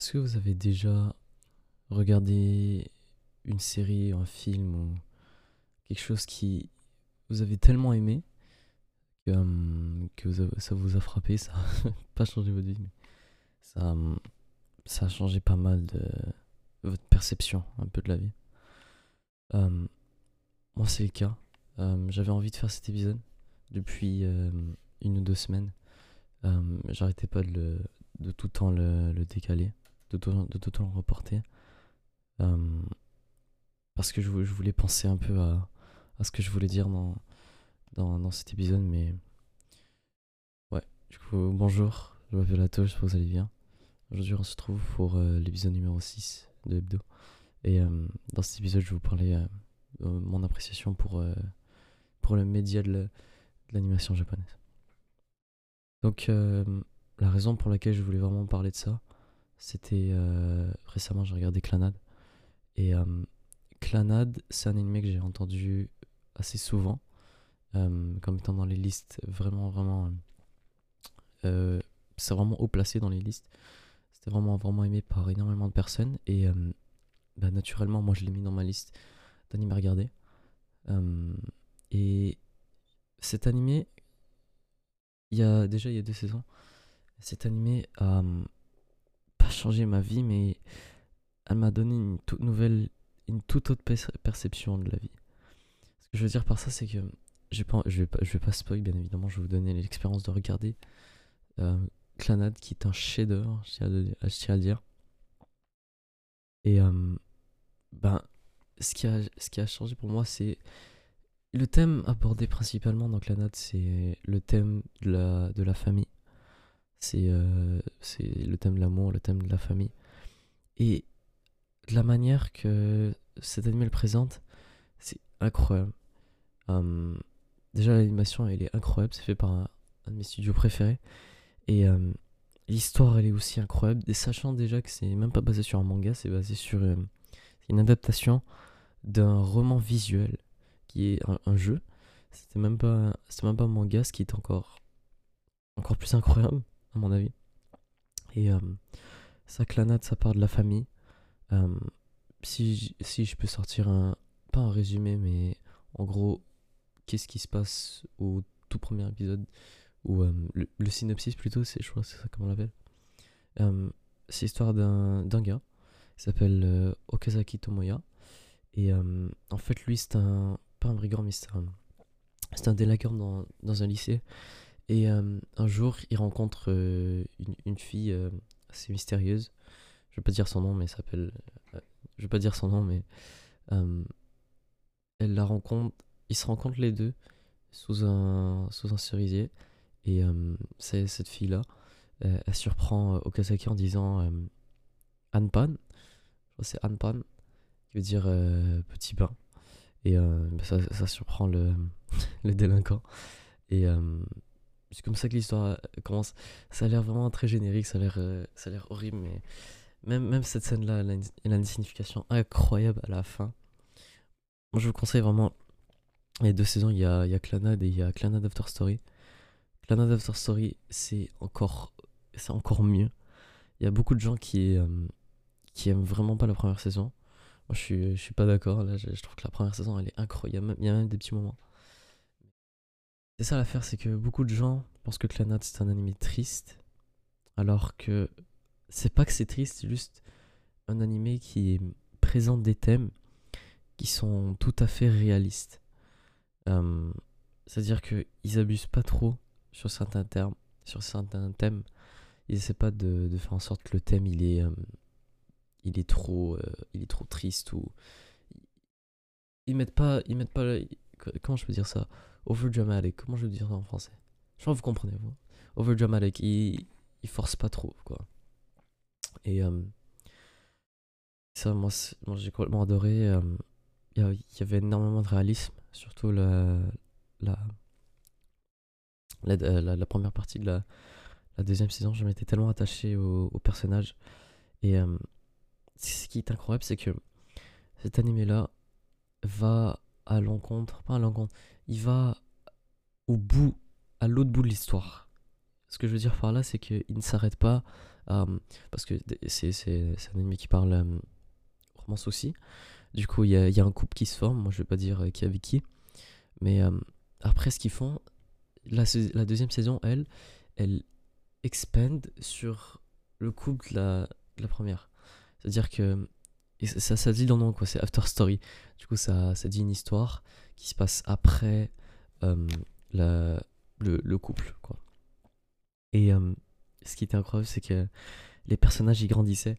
Est-ce que vous avez déjà regardé une série, un film ou quelque chose qui vous avez tellement aimé que, avez- ça vous a frappé, ça a pas changé votre vie, mais ça, hum, ça a changé pas mal de votre perception un peu de la vie? Hum, moi, c'est le cas. J'avais envie de faire cet épisode depuis une ou deux semaines. J'arrêtais pas de, le- de tout le temps le, le décaler, de tout, le reporter. Hum, parce que je, je voulais penser un peu à, à ce que je voulais dire dans, dans, dans cet épisode, mais ouais, du coup, bonjour, je m'appelle Ato, j'espère que vous allez bien. Aujourd'hui, on se trouve pour euh, l'épisode numéro 6 de Hebdo. Et euh, dans cet épisode, je vais vous parler euh, de mon appréciation pour, euh, pour le média de la- de l'animation japonaise. Donc, euh, la raison pour laquelle je voulais vraiment parler de ça, c'était euh, récemment, j'ai regardé Clanad. Et euh, Clanad, c'est un anime que j'ai entendu assez souvent, euh, comme étant dans les listes vraiment, vraiment. c'est vraiment haut placé dans les listes. C'était vraiment, vraiment aimé par énormément de personnes. Et bah, naturellement, moi, je l'ai mis dans ma liste d'animes à regarder. Et cet animé, il y a déjà il y a deux saisons, cet animé changé ma vie, mais elle m'a donné une toute nouvelle, une toute autre perception de la vie. Ce que je veux dire par ça, c'est que j'ai pas, je vais pas, je vais pas spoil, bien évidemment, je vais vous donner l'expérience de regarder euh, Clanad, qui est un chef-d'œuvre, je tiens à le dire. Et euh, ben, ce qui a, ce qui a changé pour moi, c'est le thème abordé principalement dans Clanad, c'est le thème de la, de la famille. C'est euh, c'est le thème de l'amour, le thème de la famille. Et de la manière que cet anime présente, c'est incroyable. Hum, déjà, l'animation, elle est incroyable. C'est fait par un, de mes studios préférés. Et hum, l'histoire, elle est aussi incroyable. Et sachant déjà que c'est même pas basé sur un manga, c'est basé sur euh, une adaptation d'un roman visuel qui est un, un jeu. C'était même pas, c'était même pas un manga, ce qui est encore, encore plus incroyable, mon avis. Et hum, ça clanade, ça part de la famille. Hum, si, si je peux sortir un, pas un résumé, mais en gros, qu'est-ce qui se passe au tout premier épisode, ou euh, le, synopsis plutôt, c'est, je crois c'est ça comme on l'appelle. Euh, c'est l'histoire d'un, d'un gars qui s'appelle euh, Okazaki Tomoya. Et euh, en fait, lui, c'est un, pas un brigand, mais c'est un, c'est un délinquant dans, dans un lycée. Et euh, un jour, il rencontre euh, une, une fille euh, assez mystérieuse. Je vais pas dire son nom, mais elle s'appelle. je vais pas dire son nom, mais. elle la rencontre. Ils se rencontrent les deux sous un, sous un cerisier. Et c'est cette fille-là, euh, elle surprend Okazaki en disant Anpan. C'est Anpan, qui veut dire petit pain. Et ça, ça surprend le, le délinquant. Et c'est comme ça que l'histoire euh, commence. Ça a l'air vraiment très générique, ça a l'air euh, ça a l'air horrible, mais même, même cette scène-là, elle a une, signification incroyable à la fin. Moi, je vous conseille vraiment. Les deux saisons, il y a, il y a Clanad et il y a Clanad After Story. Clanad After Story, c'est encore, c'est encore mieux. Il y a beaucoup de gens qui, euh, qui aiment vraiment pas la première saison. Moi, je suis, je suis pas d'accord. Là, je trouve que la première saison, elle est incroyable. Il y a même des petits moments. C'est ça l'affaire, c'est que beaucoup de gens pensent que Clanad c'est un anime triste, alors que c'est pas que c'est triste, c'est juste un animé qui présente des thèmes qui sont tout à fait réalistes. Euh, C'est-à-dire qu'ils abusent pas trop sur certains sur certains thèmes. Ils essaient pas de, faire en sorte que le thème il est, euh, il est trop, euh, il est trop triste ou ils mettent pas, ils mettent pas, comment je peux dire ça, overdramatic. Comment je veux dire ça en français? Je crois que vous comprenez vous. Overdramatic. Ils, ils forcent pas trop quoi. Et euh, ça, moi, j'ai complètement adoré. euh, Il y, il avait énormément de réalisme, surtout la, première partie de la, la deuxième saison. Je m'étais tellement attaché au, au personnage. Et euh, ce qui est incroyable, c'est que cet animé-là va à l'encontre, pas à l'encontre, il va au bout, à l'autre bout de l'histoire. ce que je veux dire par là, c'est qu'il ne s'arrête pas parce que c'est, un ennemi qui parle romance aussi. Du coup, il y a, y a, un couple qui se forme. Moi, je vais pas dire qui avec qui. Mais après, ce qu'ils font, la, la, deuxième saison, elle, elle expand sur le couple de la, la première. C'est-à-dire que et ça, ça dit dans le nom, quoi, c'est After Story. Du coup, ça, ça dit une histoire qui se passe après la, le, le, couple, quoi. Et ce qui était incroyable, c'est que les personnages, ils grandissaient.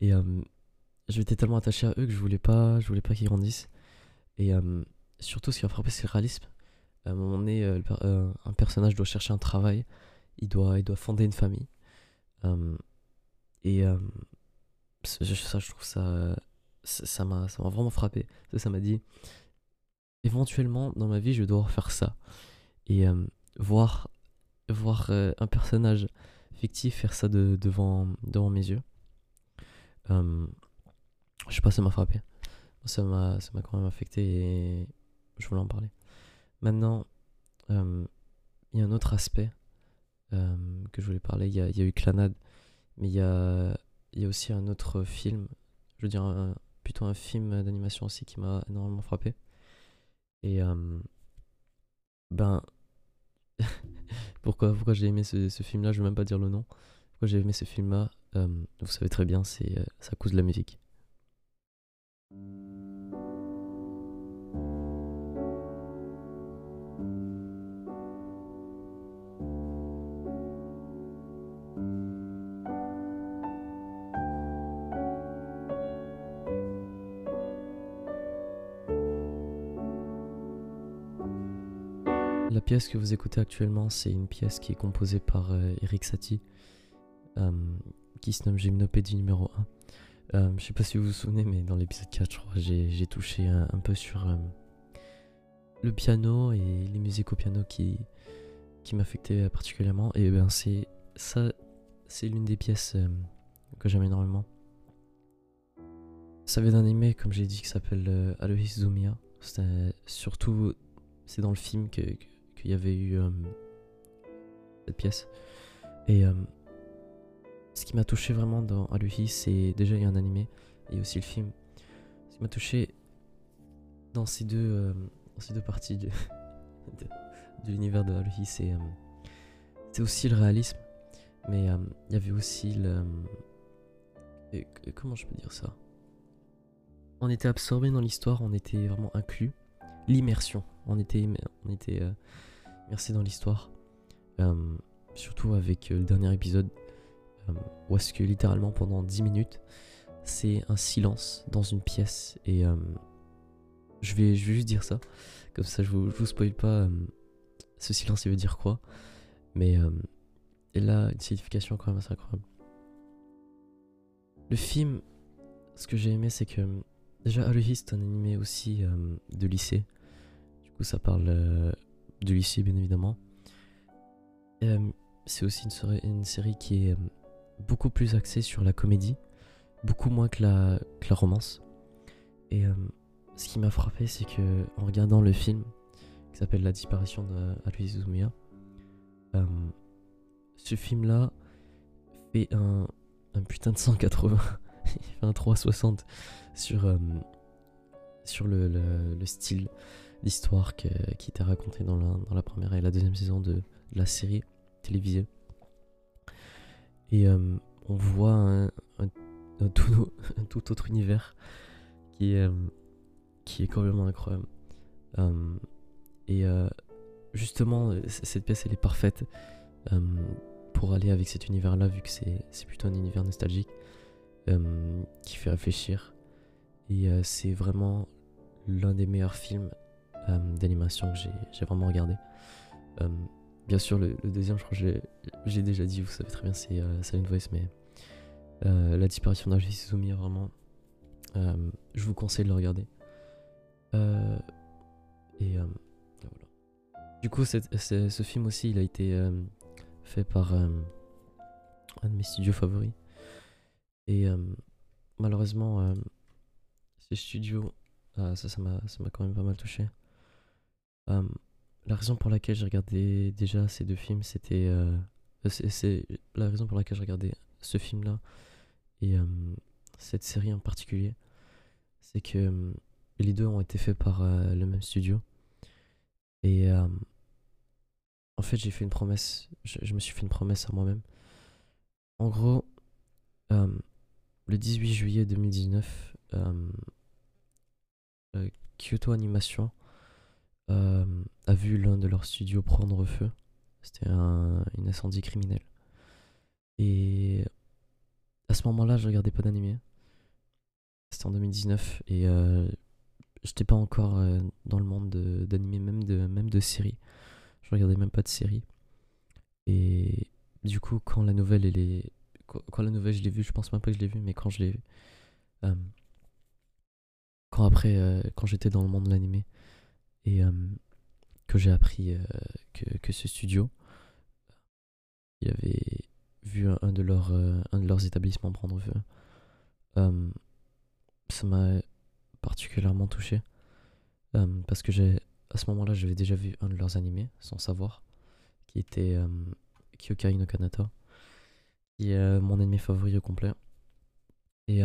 Et je m'étais tellement attaché à eux que je voulais pas, je voulais pas qu'ils grandissent. Et surtout, ce qui m'a frappé, c'est le réalisme. À un moment donné, euh, euh, un personnage doit chercher un travail, il doit, il doit fonder une famille. et ça, je trouve ça, ça m'a vraiment frappé. Ça m'a dit, éventuellement, dans ma vie, je dois faire ça. Et voir, voir euh, un personnage fictif faire ça de, devant, devant mes yeux, je sais pas, ça m'a frappé. Ça m'a quand même affecté et je voulais en parler. Maintenant, il y a un autre aspect que je voulais parler. Il y a, y a, eu Clanade, mais il y a, y a aussi un autre film, je veux dire plutôt un film d'animation aussi qui m'a énormément frappé. Et ben, pourquoi, j'ai aimé ce, ce film-là? Je vais même pas dire le nom. Pourquoi j'ai aimé ce film-là? Vous savez très bien, c'est euh, ça cause de la musique. Pièce que vous écoutez actuellement, c'est une pièce qui est composée par euh, Eric Satie, euh, qui se nomme Gymnopédie numéro 1. Euh, je sais pas si vous vous souvenez, mais dans l'épisode 4, je crois, j'ai touché un, peu sur le piano et les musiques au piano qui, m'affectaient particulièrement. Et ben c'est ça, c'est l'une des pièces que j'aime énormément. Ça vient d'un anime, comme j'ai dit, qui s'appelle Alois Zumia. Surtout, c'est dans le film que qu'il y avait eu euh, cette pièce. Et euh, ce qui m'a touché vraiment dans Aluhi, c'est déjà il y a un animé et aussi le film. Ce qui m'a touché dans ces deux, euh, dans ces deux parties de, de, l'univers de Aluhi, c'est c'est aussi le réalisme, mais il y avait aussi le comment je peux dire ça? On était absorbé dans l'histoire, on était vraiment inclus. L'immersion, on était, on était Merci dans l'histoire. Euh, surtout avec euh, le dernier épisode, euh, où est-ce que littéralement pendant 10 minutes, c'est un silence dans une pièce. Et je, vais, juste dire ça. Comme ça, je vous, je spoil pas ce silence, il veut dire quoi. Mais il a une signification quand même assez incroyable. Le film, ce que j'ai aimé, c'est que déjà, Haruhi, c'est un animé aussi de lycée. Du coup, ça parle de lycée bien évidemment. Euh, c'est aussi une, série qui est euh, beaucoup plus axée sur la comédie, beaucoup moins que la, romance. Et euh, ce qui m'a frappé, c'est que en regardant le film qui s'appelle La disparition de Aloysius ce film-là fait un, un, putain de 180, il fait un 360 sur, le style, l'histoire qui était racontée dans la, dans la, première et la deuxième saison de, la série télévisée. Et euh, on voit un, tout, autre univers qui est, euh, qui est complètement incroyable. Euh, et justement, cette pièce, elle est parfaite pour aller avec cet univers-là, vu que c'est plutôt un univers nostalgique qui fait réfléchir. Et c'est vraiment l'un des meilleurs films euh, d'animation que j'ai vraiment regardé. Euh, bien sûr, le, deuxième, je crois que j'ai déjà dit, vous savez très bien, c'est euh, Voice, mais la disparition d'un Suzumi, vraiment, je vous conseille de le regarder. et. Du coup, ce film aussi, il a été fait par un de mes studios favoris. Et malheureusement, ces studios, ça m'a quand même pas mal touché. Euh, la raison pour laquelle j'ai regardé déjà ces deux films, c'était euh, c'est la raison pour laquelle j'ai regardé ce film-là et cette série en particulier. C'est que les deux ont été faits par le même studio. Et en fait, j'ai fait une promesse. Je, me suis fait une promesse à moi-même. En gros, le 18 juillet 2019, Kyoto Animation a vu l'un de leurs studios prendre feu. C'était un incendie criminel. Et à ce moment-là, je regardais pas d'animé. C'était en 2019 et euh, j'étais pas encore euh, dans le monde d'animé, même de, même de séries. Je regardais même pas de séries. Et du coup, quand la nouvelle, elle est... quand la nouvelle, je l'ai vue, je pense même pas que je l'ai vue, mais quand je l'ai. Euh, quand après, euh, quand j'étais dans le monde de l'animé et que j'ai appris que, que, ce studio, il avait vu un, de, leurs, un de leurs établissements prendre feu ça m'a particulièrement touché. Euh, parce que j'ai à ce moment-là, j'avais déjà vu un de leurs animés, sans savoir, qui était euh, Kyokai no Kanata, qui est euh, mon ennemi favori au complet. Et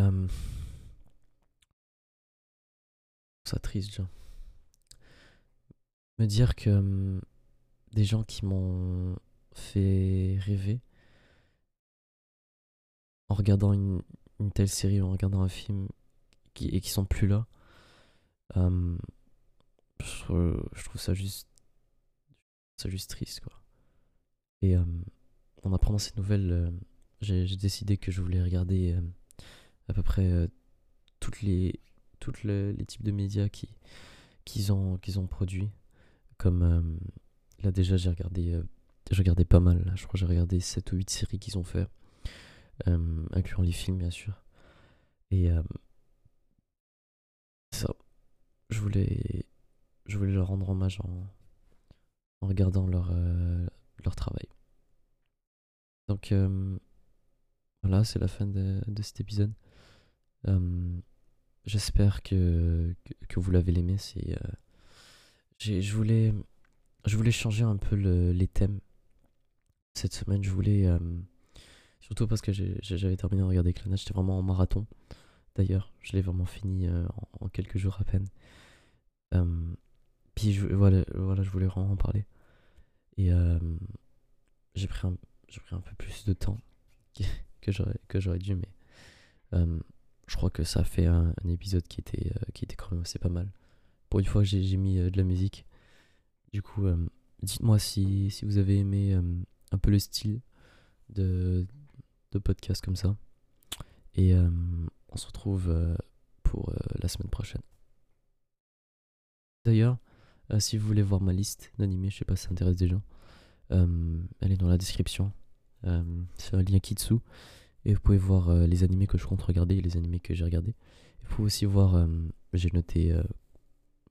ça triste, genre. Me dire que des gens qui m'ont fait rêver en regardant une, une telle série, en regardant un film et qui sont plus là. Euh, je, trouve ça juste, ça juste triste quoi. Et euh, en apprenant cette nouvelle, euh, j'ai décidé que je voulais regarder à peu près toutes les, toutes les, types de médias qui qu'ils ont qu'ils ont produit. Comme là déjà j'ai regardé, j'ai regardé pas mal. Je crois que j'ai regardé 7 ou 8 séries qu'ils ont fait, incluant les films bien sûr. Et ça. Je voulais, je voulais leur rendre hommage en, en regardant leur, euh, leur travail. Donc euh, voilà, c'est la fin de, de cet épisode. Euh, j'espère que, que, vous l'avez aimé. C'est, je voulais, je voulais changer un peu le, les thèmes cette semaine. Je voulais, surtout parce que j'avais terminé de regarder Clanage, j'étais vraiment en marathon d'ailleurs. Je l'ai vraiment fini euh, en, quelques jours à peine. Euh, puis je, voilà, voilà, je voulais vraiment en parler. Et euh, j'ai pris, un, pris un peu plus de temps que j'aurais dû, mais je crois que ça a fait un, épisode qui était, qui était quand même assez pas mal. Pour une fois j'ai mis de la musique. Du coup, dites-moi si, vous avez aimé un peu le style de, podcast comme ça. Et on se retrouve euh, pour euh, la semaine prochaine. D'ailleurs, euh, si vous voulez voir ma liste d'animés, je sais pas si ça intéresse des gens, elle est dans la description. c'est un lien Kitsu. Et vous pouvez voir les animés que je compte regarder et les animés que j'ai regardés. Vous pouvez aussi voir, j'ai noté,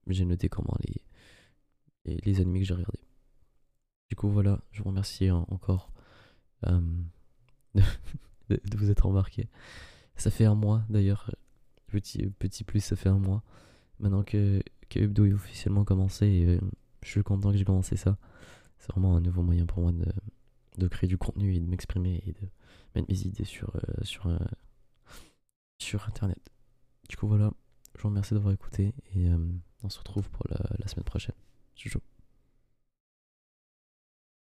j'ai noté comment les, les, animés que j'ai regardés. Du coup, voilà, je vous remercie encore de, vous être embarqué. Ça fait un mois d'ailleurs. Petit, petit plus, ça fait un mois. Maintenant que, que est officiellement commencé, euh, je suis content que j'ai commencé ça. C'est vraiment un nouveau moyen pour moi de, de créer du contenu et de m'exprimer et de mettre mes idées sur, euh, sur, euh, sur internet. Du coup, voilà. Je vous remercie d'avoir écouté et on se retrouve pour la, semaine prochaine. Ciao.